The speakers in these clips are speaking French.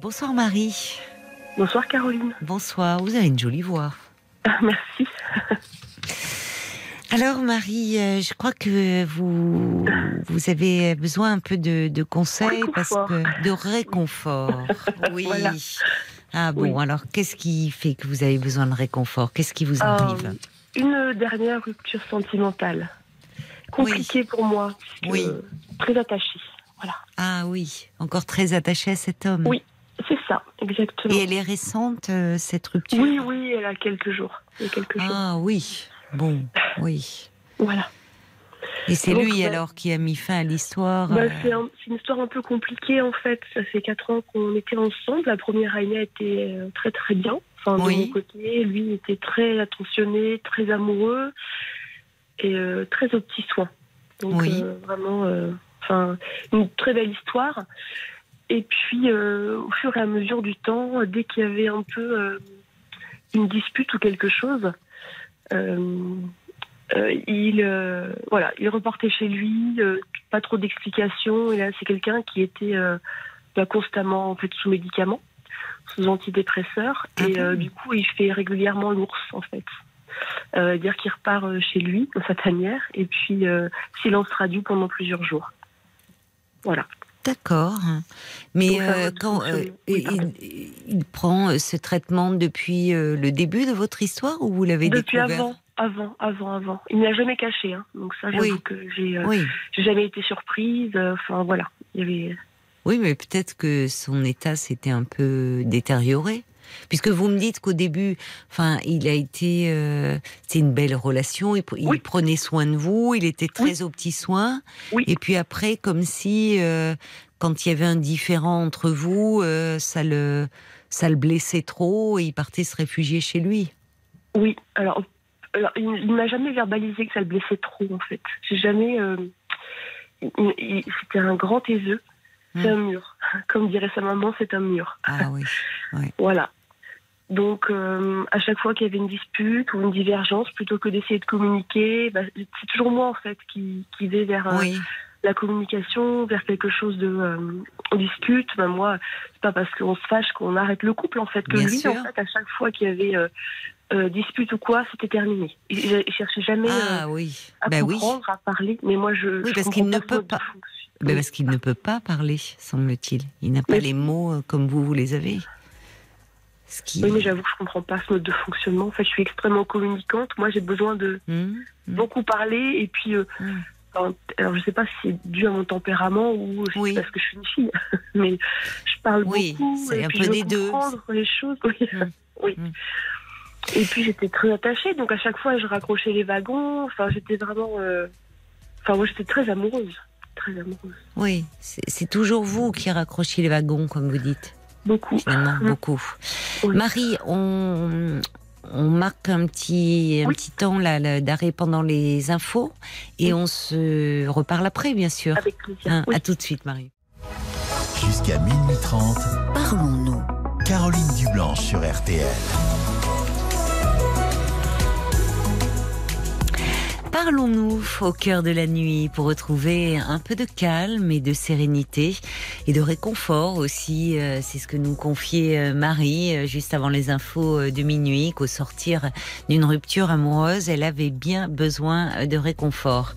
Bonsoir Marie. Bonsoir Caroline. Bonsoir, vous avez une jolie voix. Merci. Alors Marie, euh, je crois que vous vous avez besoin un peu de, de conseils parce que de réconfort. Oui. Ah bon, alors qu'est-ce qui fait que vous avez besoin de réconfort? Qu'est-ce qui vous arrive? Euh, Une dernière rupture sentimentale. Compliquée pour moi. Oui. Très attachée. Voilà. Ah oui, encore très attachée à cet homme. Oui, c'est ça, exactement. Et elle est récente, euh, cette rupture Oui, oui, elle a quelques jours. Il y a quelques jours. Ah oui, bon, oui. voilà. Et c'est lui bah, alors qui a mis fin à l'histoire bah, euh C'est une histoire un peu compliquée en fait. Ça fait quatre ans qu'on était ensemble. La première année été euh, très très bien. Enfin, de mon côté, lui était très attentionné, très amoureux et très au petit soin. Donc vraiment, enfin, une très belle histoire. Et puis, euh, au fur et à mesure du temps, dès qu'il y avait un peu euh, une dispute ou quelque chose, euh, il, voilà, il reportait chez lui, pas trop d'explications. Et là, c'est quelqu'un qui était bah, constamment en fait, sous médicaments, sous antidépresseurs. Et du coup, il fait régulièrement l'ours, en fait. dire qu'il repart chez lui, dans sa tanière, et puis silence radio pendant plusieurs jours. Voilà. D'accord. Mais euh, quand euh, il, prend euh, ce traitement depuis le début de votre histoire ou vous l'avez découvert Depuis avant, avant, avant, avant. Il n'a jamais caché. Hein. Donc ça, j'avoue que j'ai jamais été surprise. Enfin voilà, il y avait. Oui, mais peut-être que son état s'était un peu détérioré. Puisque vous me dites qu'au début, enfin, il a été, euh, c'est une belle relation. Il, prenait soin de vous, il était très au petit soin. Et puis après, comme si, euh, quand il y avait un différent entre vous, euh, ça le, ça le blessait trop et il partait se réfugier chez lui. Oui. Alors, il, ne m'a jamais verbalisé que ça le blessait trop, en fait. J'ai jamais. C'était un grand taiseux. C'est hmm. un mur. Comme dirait sa maman, c'est un mur. Ah oui. voilà. Donc, euh, à chaque fois qu'il y avait une dispute ou une divergence, plutôt que d'essayer de communiquer, bah, c'est toujours moi en fait qui, qui vais vers euh, la communication, vers quelque chose de euh, on discute. Bah, moi, c'est pas parce qu'on se fâche qu'on arrête le couple en fait. Que lui, en fait, à chaque fois qu'il y avait dispute ou quoi, c'était terminé. Il, il, cherchait jamais ah, oui. à bah comprendre, à parler. Mais moi, je oui, parce qu'il ne peut pas. Mais parce qu'il ne peut pas parler, semble-t-il. Il, n'a pas les mots comme vous, vous les avez. Oui, mais j'avoue que je comprends pas ce mode de fonctionnement. En fait, je suis extrêmement communicante. Moi, j'ai besoin de mmh, mmh. beaucoup parler. Et puis, euh, mmh. alors, je sais pas si c'est dû à mon tempérament ou oui. parce que je suis une fille, mais je parle oui, beaucoup. Et un puis, peu des deux. les choses. Oui. Et puis, j'étais très attachée. Donc, à chaque fois, je raccrochais les wagons. Enfin, j'étais vraiment. Euh, enfin, moi, j'étais très amoureuse. Très amoureuse. Oui, c'est toujours vous qui raccrochez les wagons, comme vous dites. Beaucoup. beaucoup. Marie, on, on marque un petit, un petit temps d'arrêt pendant les infos et on se reparle après, bien sûr. Avec plaisir. Hein, à tout de suite, Marie. Jusqu'à minuit 30, parlons-nous. Caroline Dublanche sur RTL. Parlons-nous au cœur de la nuit pour retrouver un peu de calme et de sérénité et de réconfort aussi. Euh, c'est ce que nous confiait euh, Marie euh, juste avant les infos de minuit, qu'au sortir d'une rupture amoureuse, elle avait bien besoin de réconfort.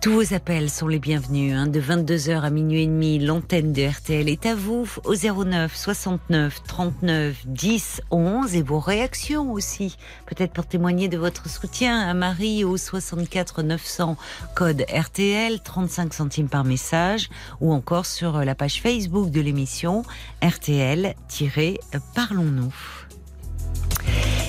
Tous vos appels sont les bienvenus. Hein, de 22h à minuit et demi, l'antenne de RTL est à vous au 09 69 39 10 11 et vos réactions aussi. Peut-être pour témoigner de votre soutien à Marie au 64 900 code RTL 35 centimes par message ou encore sur la page Facebook de l'émission RTL-Parlons-nous.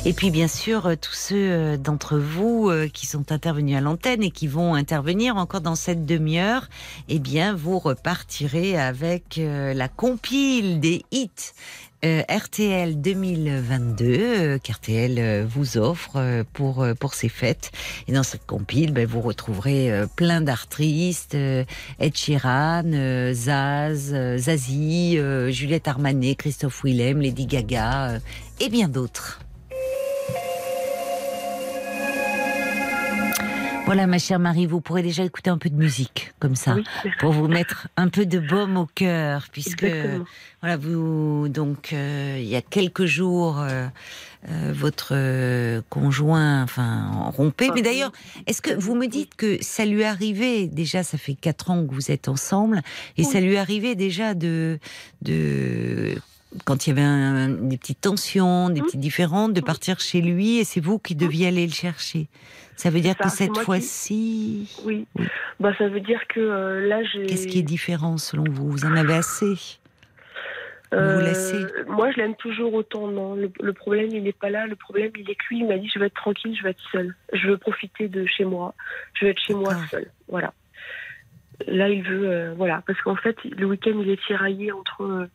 Et puis bien sûr, euh, tous ceux euh, d'entre vous euh, qui sont intervenus à l'antenne et qui vont intervenir encore dans cette demi-heure, eh bien, vous repartirez avec la compile des hits RTL 2022 qu'RTL vous offre pour pour ces fêtes et dans cette compile ben, vous retrouverez plein d'artistes Ed Sheeran, Zaz, Zazie, Juliette Armanet, Christophe Willem, Lady Gaga et bien d'autres. Voilà, ma chère Marie, vous pourrez déjà écouter un peu de musique, comme ça, pour vous mettre un peu de baume au cœur, puisque voilà, vous donc euh, il y a quelques jours, euh, euh, votre conjoint, enfin, rompait. Mais d'ailleurs, est-ce que vous me dites que ça lui arrivait déjà Ça fait quatre ans que vous êtes ensemble, et ça lui arrivait déjà de de quand il y avait des petites tensions, des mmh. petites différends, de partir chez lui et c'est vous qui deviez aller le chercher. Ça veut dire que cette fois-ci. Oui. Bah, ça veut dire que euh, là, j'ai. Qu'est-ce qui est différent selon vous? Vous en avez assez? Vous, euh, Moi, je l'aime toujours autant, non. Le, problème, il n'est pas là. Le problème, il est que lui, il m'a dit je veux être tranquille, je veux être seule. Je veux profiter de chez moi. Je veux être chez moi seule. Voilà. Là, il veut. Euh, voilà. Parce qu'en fait, le week-end, il est tiraillé entre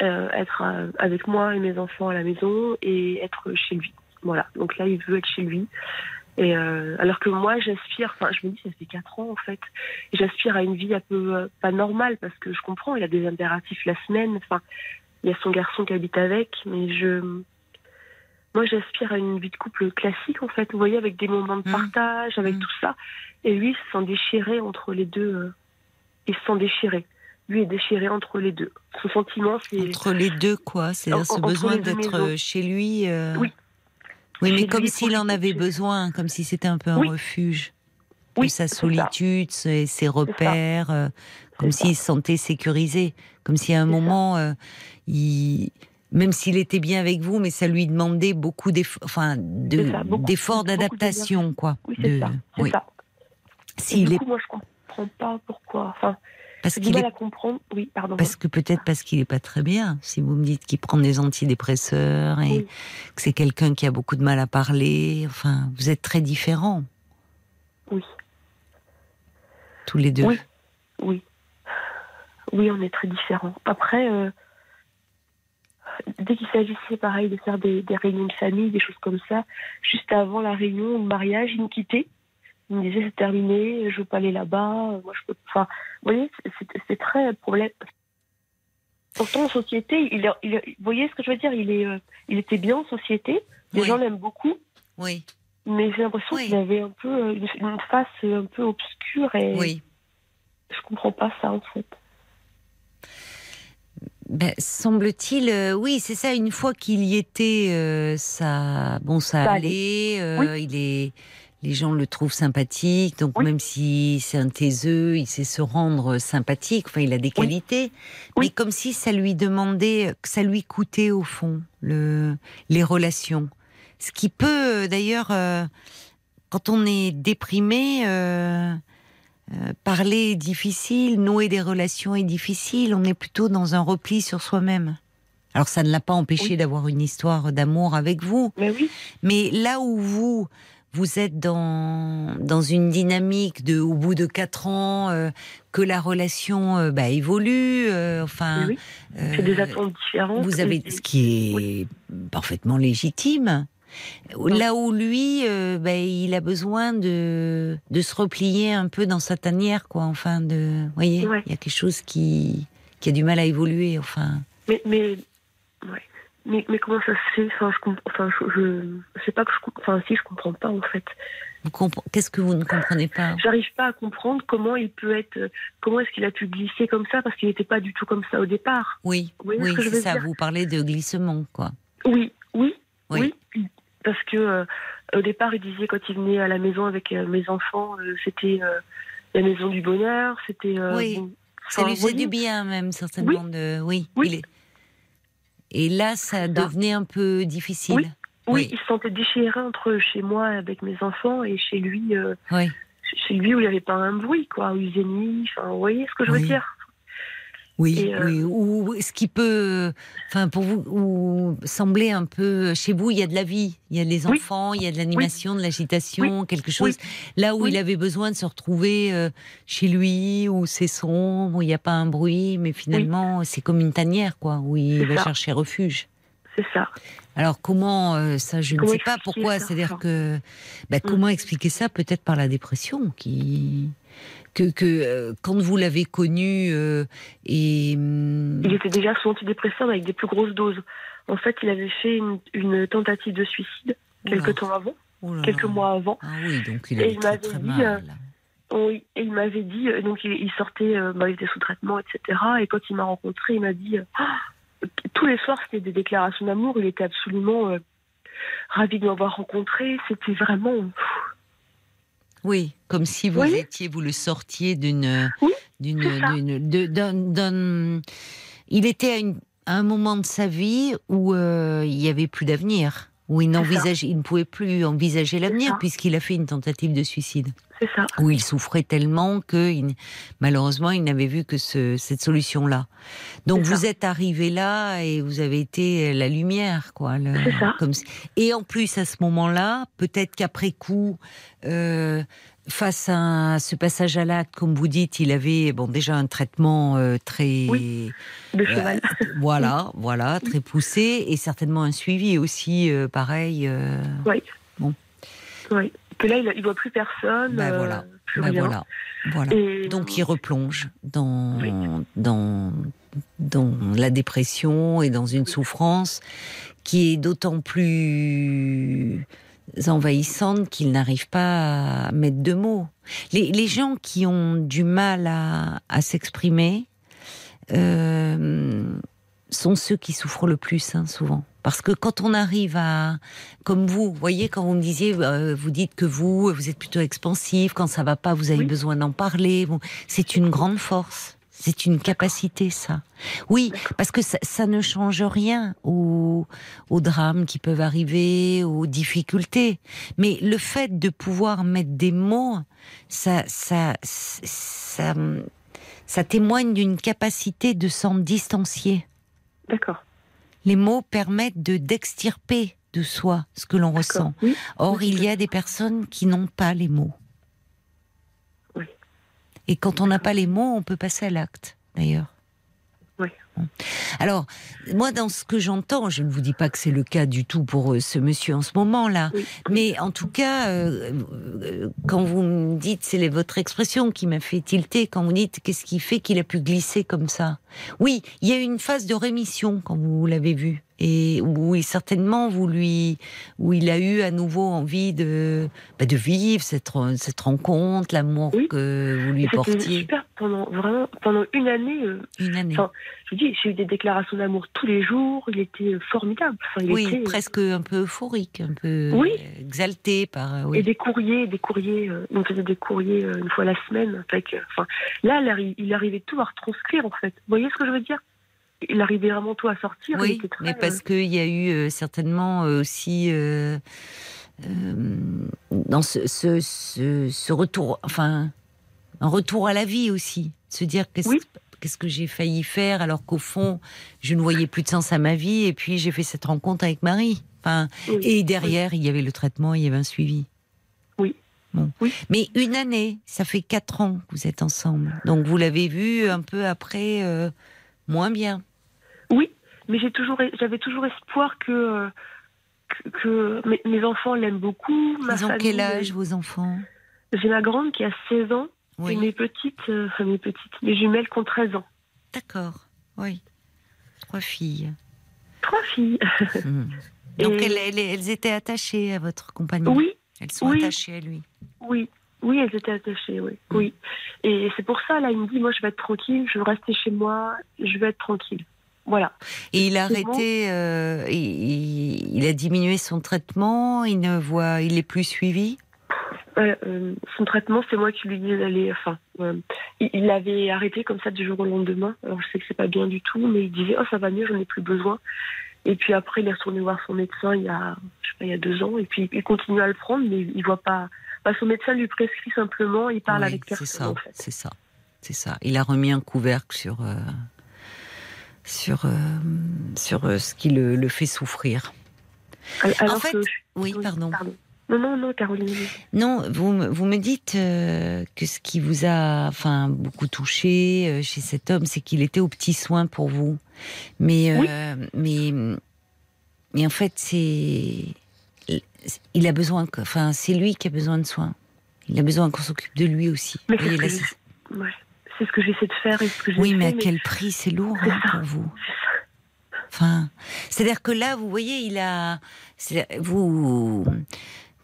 être avec moi et mes enfants à la maison et être chez lui. Voilà. Donc là, il veut être chez lui. Et euh, alors que moi, j'aspire, enfin, je me dis, ça fait 4 ans en fait, j'aspire à une vie un peu euh, pas normale parce que je comprends, il a des impératifs la semaine, enfin, il y a son garçon qui habite avec, mais je, moi, j'aspire à une vie de couple classique en fait, vous voyez, avec des moments de mmh. partage, avec mmh. tout ça. Et lui, il se sent déchiré entre les deux, euh, il se sent déchiré. Lui est déchiré entre les deux. Son sentiment, c'est entre les deux quoi, c'est ce besoin d'être chez lui. Oui oui, mais comme s'il en avait besoin, comme si c'était un peu un refuge. Oui, sa solitude, ses, ses, repères, euh, comme s'il se sentait sécurisé, comme si à un moment, euh, il, même s'il était bien avec vous, mais ça lui demandait beaucoup d'efforts, enfin, d'adaptation, quoi. Oui, c'est ça. Oui. ça. est... coup, moi, je comprends pas pourquoi. Enfin, parce qu'il est... comprendre. Oui, pardon. Parce que peut-être parce qu'il n'est pas très bien. Si vous me dites qu'il prend des antidépresseurs et que c'est quelqu'un qui a beaucoup de mal à parler, enfin, vous êtes très différents. Oui. Tous les deux. Oui. Oui. Oui, on est très différents. Après, euh, dès qu'il s'agissait, pareil, de faire des, des, réunions de famille, des choses comme ça, juste avant la réunion de mariage, il nous quittait il me disait c'est terminé, je veux pas aller là-bas, moi je peux. Enfin, vous voyez, c'est très problème. Pourtant en société, il, il, vous voyez ce que je veux dire, il est, euh, il était bien en société, les gens l'aiment beaucoup. Oui. Mais j'ai l'impression qu'il avait un peu euh, une, face un peu obscure et oui. je comprends pas ça en fait. Ben, semble-t-il, euh, oui, c'est ça. Une fois qu'il y était, ça, bon, ça, allait. Il est, les gens le trouvent sympathique, donc même si c'est un taiseux, il sait se rendre sympathique, enfin il a des qualités, mais comme si ça lui demandait, que ça lui coûtait au fond le, les relations. Ce qui peut d'ailleurs, euh, quand on est déprimé, euh, euh, parler est difficile, nouer des relations est difficile, on est plutôt dans un repli sur soi-même. Alors ça ne l'a pas empêché d'avoir une histoire d'amour avec vous. Mais, oui. mais là où vous, vous êtes dans, dans une dynamique de, au bout de quatre ans, euh, que la relation euh, bah, évolue. Euh, enfin, c'est des attentes différentes. Vous avez ce qui est parfaitement légitime. Là où lui, bah, il a besoin de, de se replier un peu dans sa tanière, quoi. Enfin, de, voyez, il y a quelque chose qui, qui a du mal à évoluer. Enfin. Mais, mais mais, mais comment ça se fait? Enfin, je, enfin, je, je, sais pas que je, enfin, si je comprends pas en fait. Qu'est-ce que vous ne comprenez pas? J'arrive pas à comprendre comment il peut être, comment est-ce qu'il a pu glisser comme ça parce qu'il n'était pas du tout comme ça au départ. Oui, oui, c'est ça. Vous parlez de glissement, quoi. Oui, oui, oui. parce que euh, au départ, il disait quand il venait à la maison avec euh, mes enfants, euh, c'était la maison du bonheur, c'était. oui. ça lui faisait du bien même certainement de. Oui. oui. Il est et là, ça devenait un peu difficile. Oui, il se sentait déchiré entre chez moi avec mes enfants et chez lui. Euh, oui. Chez lui où il n'y avait pas un bruit, quoi, nuit. Enfin, vous voyez ce que je veux dire? Oui, euh, oui. Ou ce qui peut, enfin pour vous, ou sembler un peu chez vous, il y a de la vie, il y a les enfants, il y a de l'animation, de l'agitation, quelque chose. Là où il avait besoin de se retrouver euh, chez lui, où c'est sombre, où il n'y a pas un bruit, mais finalement c'est comme une tanière, quoi, où il va chercher refuge. C'est ça. Alors comment euh, ça, je ne sais pas pourquoi. C'est-à-dire que, bah, mm. comment expliquer ça Peut-être par la dépression qui que, euh, quand vous l'avez connu euh, et hum, il était déjà sous antidépresseur avec des plus grosses doses. En fait, il avait fait une, tentative de suicide quelque temps avant. quelques mois avant. Ah oui, donc il, avait très, très mal. Oui, et il m'avait dit, donc il, sortait, bah, il était sous traitement, etc. Et quand il m'a rencontré, il m'a dit, ah, tous les soirs c'était des déclarations d'amour. Il était absolument ravi de m'avoir rencontré. C'était vraiment. Oui, comme si vous étiez, vous le sortiez d'une, d'une, d'un, il était à, un moment de sa vie où euh, il n'y avait plus d'avenir, où il il ne pouvait plus envisager l'avenir puisqu'il a fait une tentative de suicide. C'est ça. Où il souffrait tellement que malheureusement il n'avait vu que cette solution-là. Donc vous êtes arrivé là et vous avez été la lumière, quoi. C'est ça. Comme, et en plus à ce moment-là, peut-être qu'après coup, euh, face à ce passage à l'acte, comme vous dites, il avait bon déjà un traitement euh, très oui, de euh, cheval. voilà, voilà, très poussé et certainement un suivi aussi euh, pareil. oui. Bon. Oui. Que là, il, ne voit plus personne. Ben voilà. Ben voilà. voilà. Donc il replonge dans dans dans la dépression et dans une souffrance qui est d'autant plus envahissantes qu'il n'arrive pas à mettre de mots. Les, gens qui ont du mal à, s'exprimer euh, sont ceux qui souffrent le plus, hein, souvent. Parce que quand on arrive à, comme vous, voyez, quand vous me disiez, euh, vous dites que vous, vous êtes plutôt expansif, quand ça va pas, vous avez besoin d'en parler. c'est une grande force. C'est une capacité, ça. Oui, parce que ça, ne change rien aux, drames qui peuvent arriver, aux difficultés. Mais le fait de pouvoir mettre des mots, ça, ça, ça, ça témoigne d'une capacité de s'en distancier. D'accord. Les mots permettent de d'extirper de soi ce que l'on ressent. Or, il y a des personnes qui n'ont pas les mots. Et quand on n'a pas les mots, on peut passer à l'acte, d'ailleurs. Oui. Alors, moi, dans ce que j'entends, je ne vous dis pas que c'est le cas du tout pour euh, ce monsieur en ce moment-là, mais en tout cas, euh, euh, quand vous me dites, c'est votre expression qui m'a fait tilter, quand vous dites qu'est-ce qui fait qu'il a pu glisser comme ça? Oui, il y a eu une phase de rémission quand vous l'avez vu et où certainement vous lui, où il a eu à nouveau envie de, bah, de vivre cette, cette rencontre, l'amour que vous lui portiez. Super pendant vraiment pendant une année. Euh, une année. je vous dis, j'ai eu des déclarations d'amour tous les jours. Il était formidable. oui, presque un peu euphorique, un peu exalté par. Euh, et des courriers, des courriers. Euh, faisait des courriers une fois la semaine. enfin, là, il arrivait tout à retranscrire en fait. Vous voyez ce que je veux dire? Il arrivait vraiment tout à sortir. Oui, mais parce qu'il y a eu euh, certainement euh, aussi euh, dans ce, ce, retour, enfin, un retour à la vie aussi, se dire qu'est-ce que j'ai failli faire alors qu'au fond je ne voyais plus de sens à ma vie et puis j'ai fait cette rencontre avec Marie. Enfin, et derrière il y avait le traitement, il y avait un suivi. Oui. Bon. Oui. Mais une année, ça fait quatre ans que vous êtes ensemble. Donc vous l'avez vu un peu après moins bien. Oui, mais j'ai toujours, j'avais toujours espoir que, que, mes, enfants l'aiment beaucoup. Ils ont quel âge, vos enfants? J'ai ma grande qui a 16 ans et mes petites, euh, enfin mes petites, mes jumelles qui ont 13 ans. D'accord, oui. Trois filles. Trois filles. Hmm. Donc elles, elles, étaient attachées à votre compagnon? Oui. Elles sont attachées à lui Oui. Oui, elles étaient attachées, oui. Hmm. oui. Et c'est pour ça, là, il me dit, moi, je vais être tranquille, je veux rester chez moi, je vais être tranquille. Voilà. Et il a arrêté, euh, il, a diminué son traitement, il ne voit, il est plus suivi? Euh, son traitement, c'est moi qui lui disais d'aller. Enfin, il, avait arrêté comme ça du jour au lendemain. Alors je sais que c'est pas bien du tout, mais il disait oh ça va mieux, j'en ai plus besoin. Et puis après, il est retourné voir son médecin il y a, je sais pas, il y a deux ans, et puis il continue à le prendre, mais il voit pas. Bah, son médecin lui prescrit simplement, il parle avec personne. C'est ça, c'est ça, c'est ça. Il a remis un couvercle sur. Euh, sur, euh, sur euh, ce qui le, fait souffrir. en fait, oui, pardon. Non, non, non, Caroline. Non, vous, vous me dites euh, que ce qui vous a enfin, beaucoup touché chez cet homme, c'est qu'il était au petit soin pour vous. Mais, mais, mais en fait, c'est. Il a besoin. Enfin, c'est lui qui a besoin de soins. Il a besoin qu'on s'occupe de lui aussi. Mais ouais c'est ce que j'essaie de faire et ce que Oui, mais à quel prix C'est lourd hein, pour vous. Enfin, c'est-à-dire que là, vous voyez, il a, vous,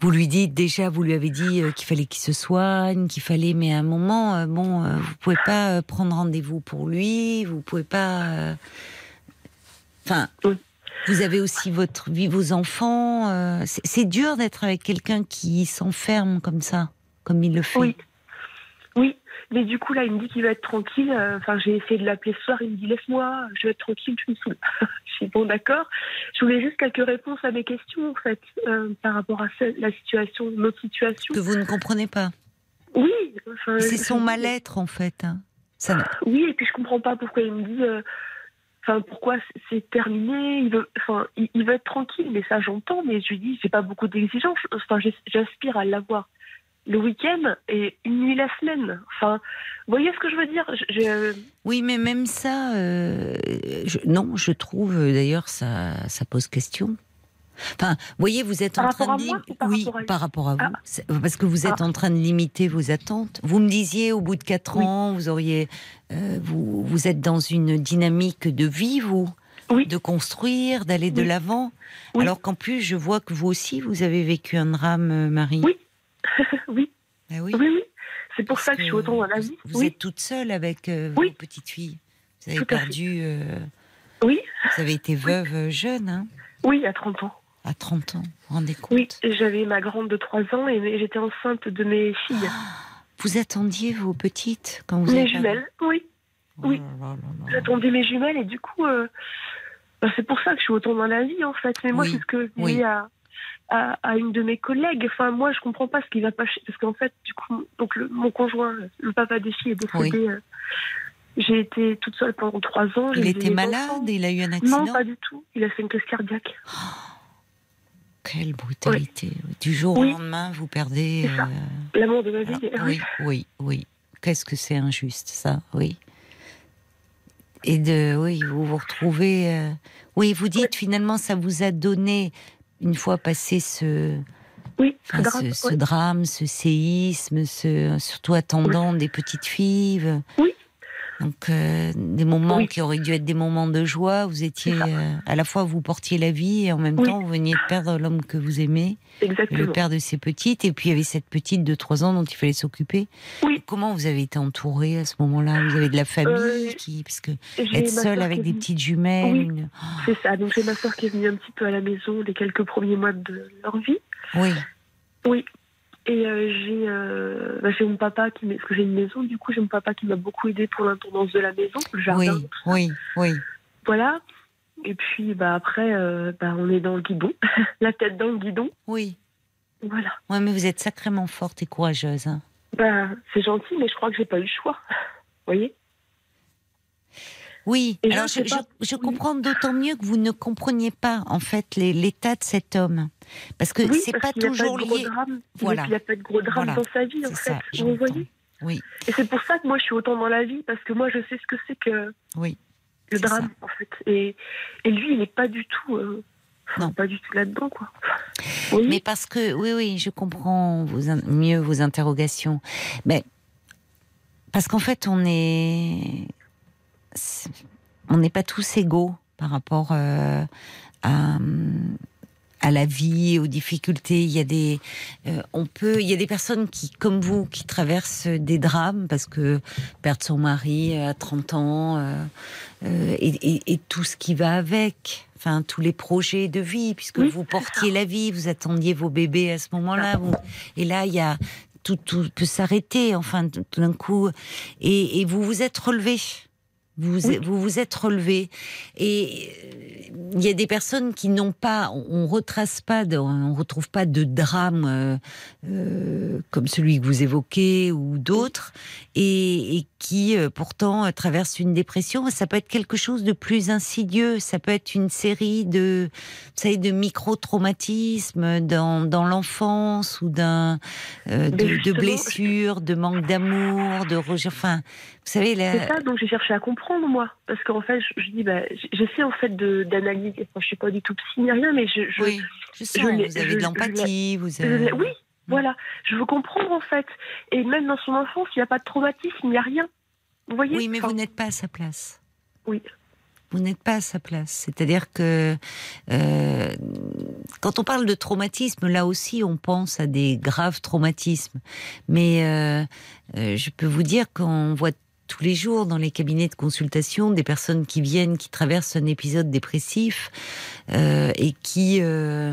Vous lui dites déjà, vous lui avez dit qu'il fallait qu'il se soigne, qu'il fallait, mais à un moment, bon, vous pouvez pas prendre rendez-vous pour lui, vous pouvez pas. Enfin, vous avez aussi votre vie, vos enfants. c'est dur d'être avec quelqu'un qui s'enferme comme ça, comme il le fait. Oui. Mais du coup, là, il me dit qu'il va être tranquille. Euh, enfin, j'ai essayé de l'appeler ce soir. Il me dit Laisse-moi, je vais être tranquille, tu me saoules. je suis bon, d'accord. Je voulais juste quelques réponses à mes questions, en fait, euh, par rapport à la situation, notre situation. Que vous ne comprenez pas Oui. C'est son mal-être, en fait. Hein. Ça... Oui, et puis je comprends pas pourquoi il me dit. Euh, enfin, pourquoi c'est terminé Il veut, enfin, il, veut être tranquille, mais ça j'entends. Mais je lui dis, j'ai pas beaucoup d'exigences. Enfin, j'aspire à l'avoir le week-end et une nuit la semaine. Enfin, vous voyez ce que je veux dire? Euh, Oui, mais même ça, euh, non, je trouve euh, d'ailleurs ça, ça pose question. Enfin, vous voyez, vous êtes en train de oui, par rapport à vous, ah. parce que vous êtes ah. en train de limiter vos attentes. Vous me disiez, au bout de quatre ans, vous auriez, vous, vous êtes dans une dynamique de vie, vous, oui. de construire, d'aller de l'avant. Alors qu'en plus, je vois que vous aussi, vous avez vécu un drame, Marie. Oui, oui. Eh oui. oui. Oui, C'est pour ça que, je suis autant dans la vie. Vous êtes toute seule avec euh, vos petites filles. Vous avez perdu. Euh, oui. Vous avez été veuve euh, jeune, hein Oui, à 30 ans. À 30 ans, vous vous rendez compte? Oui, j'avais ma grande de 3 ans et j'étais enceinte de mes filles. vous attendiez vos petites quand vous Mes jumelles, oui. Oh oui. J'attendais mes jumelles et du coup, bah, c'est pour ça que je suis autant dans la vie en fait. Mais moi, c'est ce que je dis à, à, une de mes collègues. Enfin, moi, je comprends pas ce qui va pas parce qu'en fait, du coup, donc mon conjoint, le papa des filles, est décédé. Euh, j'ai été toute seule pendant trois ans. Il était malade Il a eu un accident Non, pas du tout. Il a fait une crise cardiaque. Oh, quelle brutalité. Du jour au lendemain, vous perdez. Euh... L'amour de ma vie. Oui, oui, oui. Qu'est-ce que c'est injuste, ça, oui. Et de, oui, vous vous retrouvez. Euh, oui, vous dites finalement, ça vous a donné une fois passé ce, oui, ce, drame, ce, séisme, ce, surtout attendant des petites filles. Oui. Donc euh, des moments qui auraient dû être des moments de joie, vous étiez euh, à la fois vous portiez la vie et en même temps vous veniez de perdre l'homme que vous aimez, le père de ses petites, et puis il y avait cette petite de 3 ans dont il fallait s'occuper. Comment vous avez été entourée à ce moment-là? Vous avez de la famille euh, qui, parce que être seule avec des petites jumelles. C'est ça. Donc j'ai ma soeur qui est venue un petit peu à la maison les quelques premiers mois de leur vie. Oui. Oui. Et euh, j'ai euh, bah, j'ai mon papa qui parce que j'ai une maison du coup j'ai mon papa qui m'a beaucoup aidé pour l'intendance de la maison le jardin. Oui oui oui. Voilà. Et puis bah après euh, bah, on est dans le guidon la tête dans le guidon. Oui. Voilà. Ouais mais vous êtes sacrément forte et courageuse hein. bah c'est gentil mais je crois que j'ai pas eu le choix. Vous voyez? Oui, alors je, comprends d'autant mieux que vous ne compreniez pas en fait l'état de cet homme, parce que c'est pas toujours lié. Voilà. Il n'y a pas de gros drame dans sa vie en fait. vous voyez Oui. Et c'est pour ça que moi je suis autant dans la vie parce que moi je sais ce que c'est que oui, le drame en fait. Et, et lui il n'est pas du tout. Euh, non. Pas du tout là-dedans, quoi. Mais parce que, oui, oui, je comprends mieux vos interrogations. Mais parce qu'en fait, on est, on n'est pas tous égaux par rapport euh, à, à la vie, aux difficultés. Il y a des, euh, on peut, il y a des personnes qui, comme vous, qui traversent des drames parce que perdre son mari à 30 ans euh, et, tout ce qui va avec. Enfin, tous les projets de vie, puisque vous portiez la vie, vous attendiez vos bébés à ce moment-là. Et là, il y a tout, tout peut s'arrêter, enfin, tout, d'un coup. Et, et vous vous êtes relevé. Vous, vous vous êtes relevé et euh, il y a des personnes qui n'ont pas, on retrace pas, on retrouve pas de drame euh, euh, comme celui que vous évoquez ou d'autres, et, qui pourtant traversent une dépression. Ça peut être quelque chose de plus insidieux. Ça peut être une série de, vous savez, de micro-traumatismes dans, dans l'enfance ou d'un de, de, blessures, de manque d'amour, de rejet. Enfin, vous savez, c'est ça. Donc j'ai cherché à comprendre moi, parce qu'en fait, je, dis, bah, j'essaie en fait d'analyser. Enfin, je suis pas du tout psy ni rien, mais je, je, oui, je sens. vous avez de l'empathie, vous avez... Oui, voilà. Je veux comprendre en fait. Et même dans son enfance, il n'y a pas de traumatisme, il n'y a rien. Vous voyez? Oui, mais vous n'êtes pas à sa place. Oui. Vous n'êtes pas à sa place. C'est-à-dire que euh, quand on parle de traumatisme, là aussi, on pense à des graves traumatismes. Mais euh, euh, je peux vous dire qu'on voit tous les jours dans les cabinets de consultation des personnes qui viennent, qui traversent un épisode dépressif euh, et qui euh,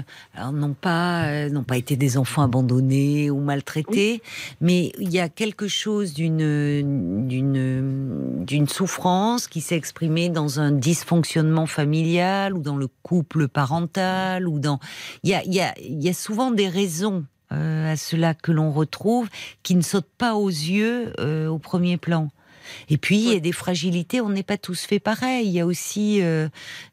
n'ont pas euh, n'ont pas été des enfants abandonnés ou maltraités, mais il y a quelque chose d'une d'une d'une souffrance qui s'est exprimée dans un dysfonctionnement familial ou dans le couple parental ou dans il y a il y a il y a souvent des raisons à cela que l'on retrouve qui ne sautent pas aux yeux au premier plan. Et puis, il y a des fragilités, on n'est pas tous fait pareil. Il y a aussi euh,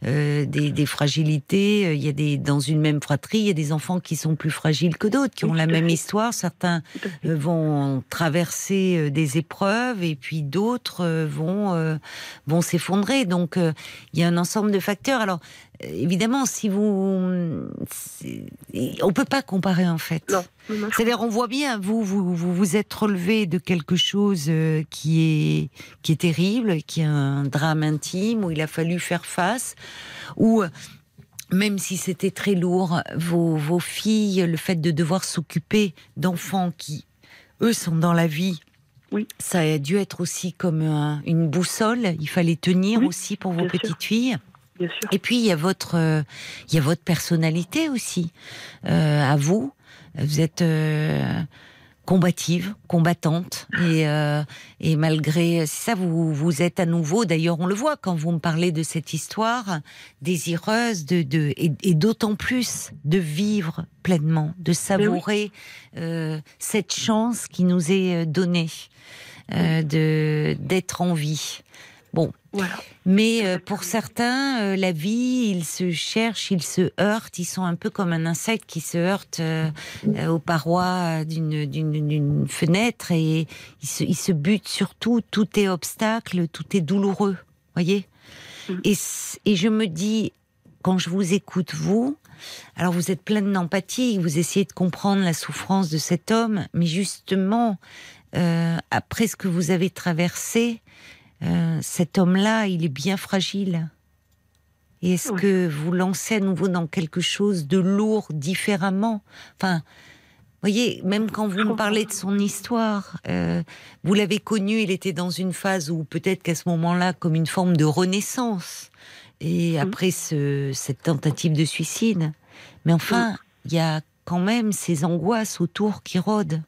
euh, des, des, fragilités, il y a des, dans une même fratrie, il y a des enfants qui sont plus fragiles que d'autres, qui ont la même histoire. Certains euh, vont traverser euh, des épreuves et puis d'autres euh, vont, vont s'effondrer. Donc, il y a un ensemble de facteurs. Alors, évidemment, si vous, on peut pas comparer en fait. C'est-à-dire, on voit bien, vous, vous, vous vous êtes relevé de quelque chose euh, qui est qui est terrible, qui est un drame intime où il a fallu faire face, où même si c'était très lourd, vos, vos filles, le fait de devoir s'occuper d'enfants qui, eux, sont dans la vie oui. Ça a dû être aussi comme une boussole. Il fallait tenir aussi pour vos petites filles. Et puis il y a votre, euh, il y a votre personnalité aussi euh, à vous. Vous êtes euh, combative, combattante, et, euh, et malgré ça, vous vous êtes à nouveau. D'ailleurs, on le voit quand vous me parlez de cette histoire, désireuse de, de et, d'autant plus de vivre pleinement, de savourer euh, cette chance qui nous est donnée de d'être en vie. Bon. Mais euh, pour certains, euh, la vie, ils se cherchent, ils se heurtent, ils sont un peu comme un insecte qui se heurte euh, aux parois d'une fenêtre et ils se, ils se butent sur tout, tout est obstacle, tout est douloureux, voyez? Mm. et, et je me dis, quand je vous écoute, vous, alors vous êtes pleine d'empathie, vous essayez de comprendre la souffrance de cet homme, mais justement, après ce que vous avez traversé, euh, cet homme-là, il est bien fragile. Et est-ce que vous lancez à nouveau dans quelque chose de lourd, différemment? Enfin, voyez, même quand vous me parlez de son histoire, euh, vous l'avez connu, il était dans une phase où peut-être qu'à ce moment-là, comme une forme de renaissance, et après cette tentative de suicide. Mais enfin, il y a quand même ces angoisses autour qui rôdent.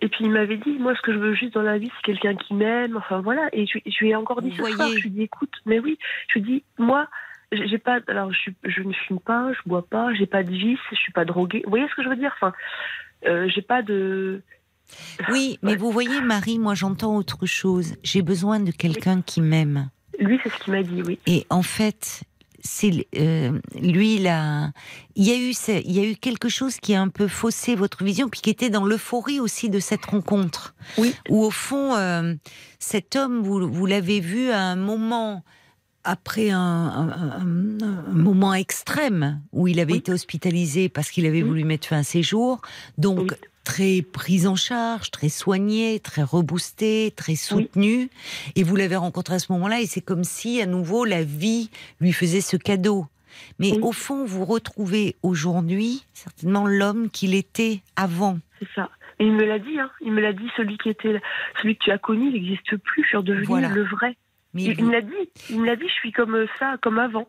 Et puis il m'avait dit, moi ce que je veux juste dans la vie, c'est quelqu'un qui m'aime. Enfin voilà. Et je, lui ai encore dit ce soir, je lui ai dit, écoute, mais oui, je lui ai dit, moi, j'ai pas, alors je, je, ne fume pas, je bois pas, j'ai pas de vice, je suis pas droguée. Vous voyez ce que je veux dire? Enfin, euh, j'ai pas de. Oui, mais vous voyez, Marie, moi j'entends autre chose. J'ai besoin de quelqu'un qui m'aime. Lui, c'est ce qu'il m'a dit, oui. Et en fait, c'est euh, lui là. Il y a eu, il y a eu quelque chose qui a un peu faussé votre vision, puis qui était dans l'euphorie aussi de cette rencontre. Oui. Où au fond, euh, cet homme, vous, vous l'avez vu à un moment après un, moment extrême où il avait été hospitalisé parce qu'il avait voulu mettre fin à ses jours. Donc, très prise en charge, très soignée, très reboostée, très soutenue. Et vous l'avez rencontré à ce moment-là et c'est comme si à nouveau la vie lui faisait ce cadeau. Mais au fond, vous retrouvez aujourd'hui certainement l'homme qu'il était avant. C'est ça. Et il me l'a dit, hein. il me l'a dit, celui qui était, celui que tu as connu, il n'existe plus, je suis redevenu le vrai. Mais il, me l'a dit, il me l'a dit, je suis comme ça, comme avant.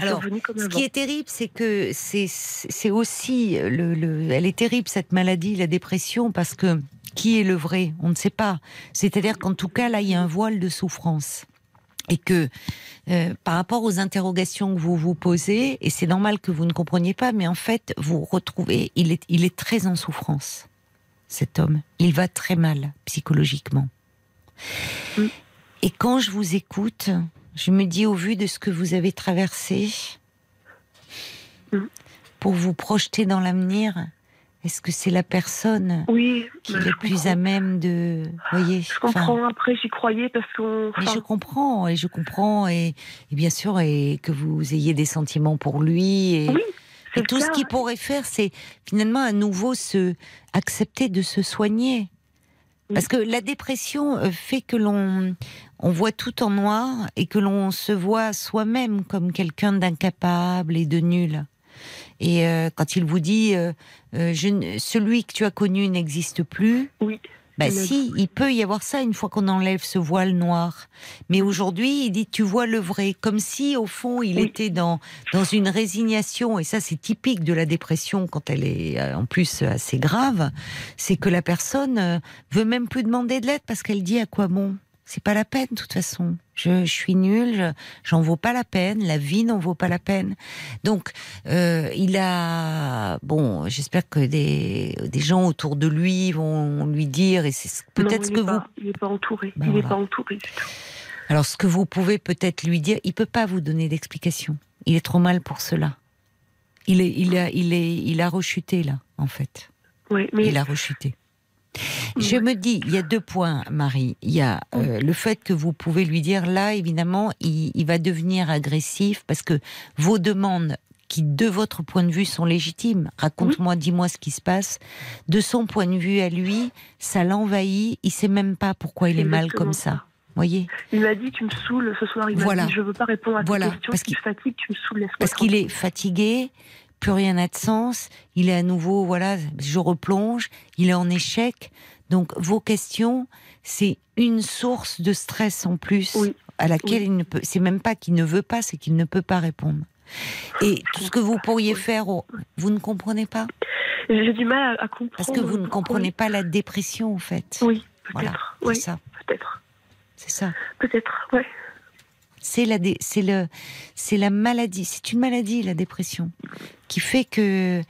Alors, ce qui est terrible, c'est que c'est aussi le, elle est terrible cette maladie, la dépression, parce que qui est le vrai? On ne sait pas. C'est-à-dire qu'en tout cas, là, il y a un voile de souffrance et que euh, par rapport aux interrogations que vous vous posez, et c'est normal que vous ne compreniez pas, mais en fait, vous retrouvez, il est, il est très en souffrance, cet homme. Il va très mal psychologiquement. Mm. Et quand je vous écoute, je me dis au vu de ce que vous avez traversé, mm. pour vous projeter dans l'avenir, est-ce que c'est la personne qui est le plus à même de, voyez Je comprends. après, j'y croyais parce qu'on. Mais je comprends et je comprends et, bien sûr et que vous ayez des sentiments pour lui et, et tout ce qu'il pourrait faire, c'est finalement à nouveau se accepter de se soigner Parce que la dépression euh, fait que l'on on voit tout en noir et que l'on se voit soi-même comme quelqu'un d'incapable et de nul. Et euh, quand il vous dit euh, je, celui que tu as connu n'existe plus, oui. Bah si, il peut y avoir ça une fois qu'on enlève ce voile noir. Mais aujourd'hui, il dit tu vois le vrai, comme si au fond il était dans dans une résignation. Et ça, c'est typique de la dépression quand elle est euh, en plus assez grave. C'est que la personne euh, veut même plus demander de l'aide parce qu'elle dit à quoi bon? C'est pas la peine de toute façon. Je, suis nulle, j'en vaux pas la peine, la vie n'en vaut pas la peine. Donc, euh, il a, bon, j'espère que des, des gens autour de lui vont lui dire, et c'est peut-être ce que vous. Il n'est pas entouré. Ben il n'est pas entouré du tout. Alors, ce que vous pouvez peut-être lui dire, il peut pas vous donner d'explication. Il est trop mal pour cela. Il est, il a, il est, il a rechuté là, en fait. Oui, mais il a rechuté. Je me dis, il y a deux points, Marie. Il y a euh, le fait que vous pouvez lui dire, là, évidemment, il, va devenir agressif parce que vos demandes qui, de votre point de vue, sont légitimes. Raconte-moi, dis-moi ce qui se passe. De son point de vue à lui, ça l'envahit. Il sait même pas pourquoi il est mal comme ça. Voyez? Il m'a dit tu me saoules ce soir. Il m'a dit je veux pas répondre à tes questions. Parce qu'il fatigue, tu me saoules. Parce qu'il est fatigué, plus rien n'a de sens. Il est à nouveau, voilà, je replonge. Il est en échec. Donc vos questions, c'est une source de stress en plus à laquelle il ne peut. C'est même pas qu'il ne veut pas, c'est qu'il ne peut pas répondre. Et tout ce que vous pourriez faire, vous ne comprenez pas? J'ai du mal à, comprendre. Parce que vous ne comprenez pas la dépression, en fait. Oui, peut-être. c'est ça. Peut-être. C'est ça. Peut-être, ouais. C'est la, c'est le, c'est la maladie. C'est une maladie, la dépression, qui fait que,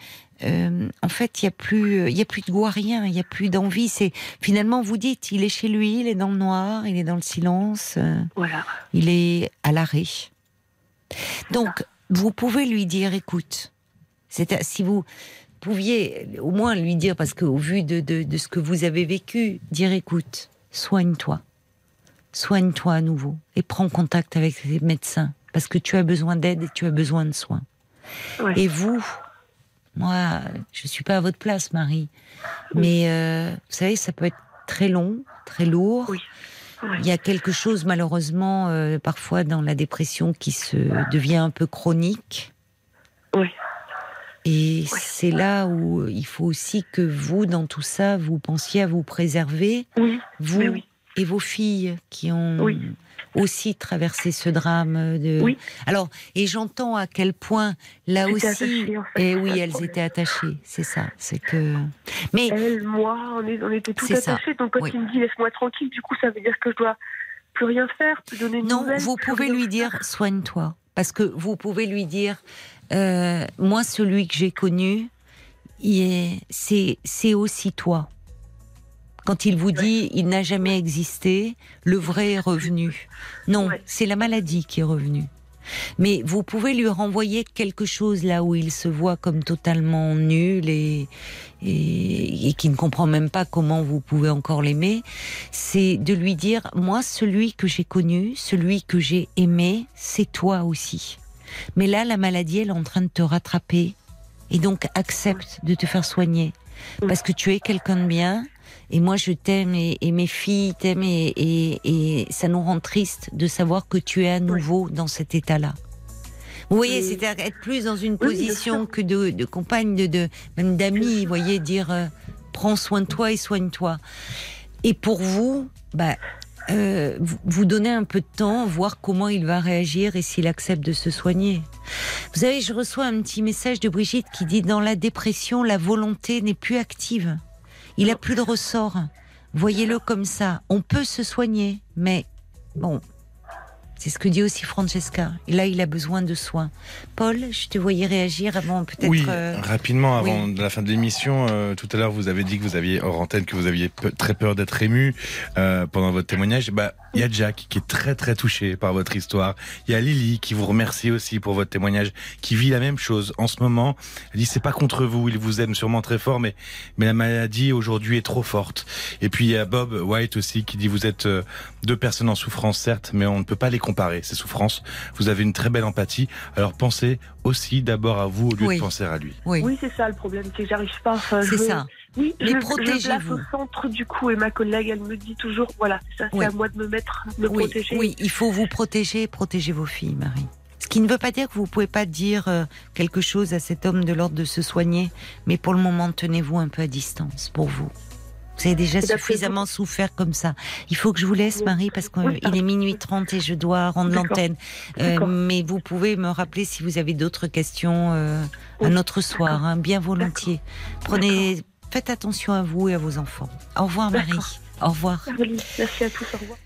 euh, en fait, il y a plus, il y a plus de goût à rien, il y a plus d'envie. C'est finalement, vous dites, il est chez lui, il est dans le noir, il est dans le silence. Euh, voilà. Il est à l'arrêt. Donc, vous pouvez lui dire, écoute, c'est si vous pouviez au moins lui dire, parce qu'au vu de, de, de ce que vous avez vécu, dire, écoute, soigne-toi soigne-toi à nouveau et prends contact avec les médecins parce que tu as besoin d'aide et tu as besoin de soins. Et vous, moi, je suis pas à votre place, Marie, mais euh, vous savez, ça peut être très long, très lourd. Il y a quelque chose, malheureusement, euh, parfois dans la dépression qui se devient un peu chronique. Oui. Et c'est là où il faut aussi que vous, dans tout ça, vous pensiez à vous préserver. Oui. Vous, oui et vos filles qui ont aussi traversé ce drame de. Oui. Alors, et j'entends à quel point là aussi. et eh oui, elles étaient attachées. C'est ça. C'est que. Mais elle, moi, on, est, on était tous attachés. Donc quand il me dit laisse-moi tranquille, du coup, ça veut dire que je dois plus rien faire, plus donner une Non, vous pouvez lui dire soigne-toi, parce que vous pouvez lui dire euh, moi, celui que j'ai connu, c'est aussi toi. Quand il vous dit il n'a jamais existé, le vrai est revenu. Non, c'est la maladie qui est revenue. Mais vous pouvez lui renvoyer quelque chose là où il se voit comme totalement nul et, et, qui ne comprend même pas comment vous pouvez encore l'aimer. C'est de lui dire, moi, celui que j'ai connu, celui que j'ai aimé, c'est toi aussi. Mais là, la maladie, elle est en train de te rattraper. Et donc, accepte de te faire soigner. Parce que tu es quelqu'un de bien, et moi, je t'aime et, mes filles t'aiment et, ça nous rend triste de savoir que tu es à nouveau dans cet état-là. Vous voyez, c'est être plus dans une position que de, compagne, de, même d'amis. Vous voyez, dire euh, prends soin de toi et soigne-toi. Et pour vous, bah, euh, vous donnez un peu de temps, voir comment il va réagir et s'il accepte de se soigner. Vous savez, je reçois un petit message de Brigitte qui dit dans la dépression, la volonté n'est plus active. Il a plus de ressort. Voyez-le comme ça. On peut se soigner, mais bon, c'est ce que dit aussi Francesca. Et là, il a besoin de soins. Paul, je te voyais réagir avant peut-être. Oui, euh, rapidement, avant la fin de l'émission. Euh, tout à l'heure, vous avez dit que vous aviez, hors antenne, que vous aviez très peur d'être ému euh, pendant votre témoignage. Bah, il y a Jack qui est très très touché par votre histoire. Il y a Lily qui vous remercie aussi pour votre témoignage, qui vit la même chose en ce moment. Elle dit c'est pas contre vous, il vous aime sûrement très fort, mais mais la maladie aujourd'hui est trop forte. Et puis il y a Bob White aussi qui dit vous êtes deux personnes en souffrance certes, mais on ne peut pas les comparer comparer ses souffrances. Vous avez une très belle empathie. Alors pensez aussi d'abord à vous au lieu de penser à lui. Oui, oui c'est ça le problème, c'est que j'arrive pas. c'est ça. Oui, Mais je, je place au centre du coup et ma collègue, elle me dit toujours, voilà, ça c'est à moi de me mettre, de oui, protéger. Oui, il faut vous protéger, protéger vos filles, Marie. Ce qui ne veut pas dire que vous pouvez pas dire euh, quelque chose à cet homme de l'ordre de se soigner, mais pour le moment, tenez-vous un peu à distance pour vous. Vous avez déjà suffisamment souffert comme ça. Il faut que je vous laisse, Marie, parce qu'il est minuit 30 et je dois rendre l'antenne. Euh, mais vous pouvez me rappeler si vous avez d'autres questions euh, un autre soir, hein, bien volontiers. Prenez, faites attention à vous et à vos enfants. Au revoir, Marie. Au revoir. Merci à tous. Au revoir.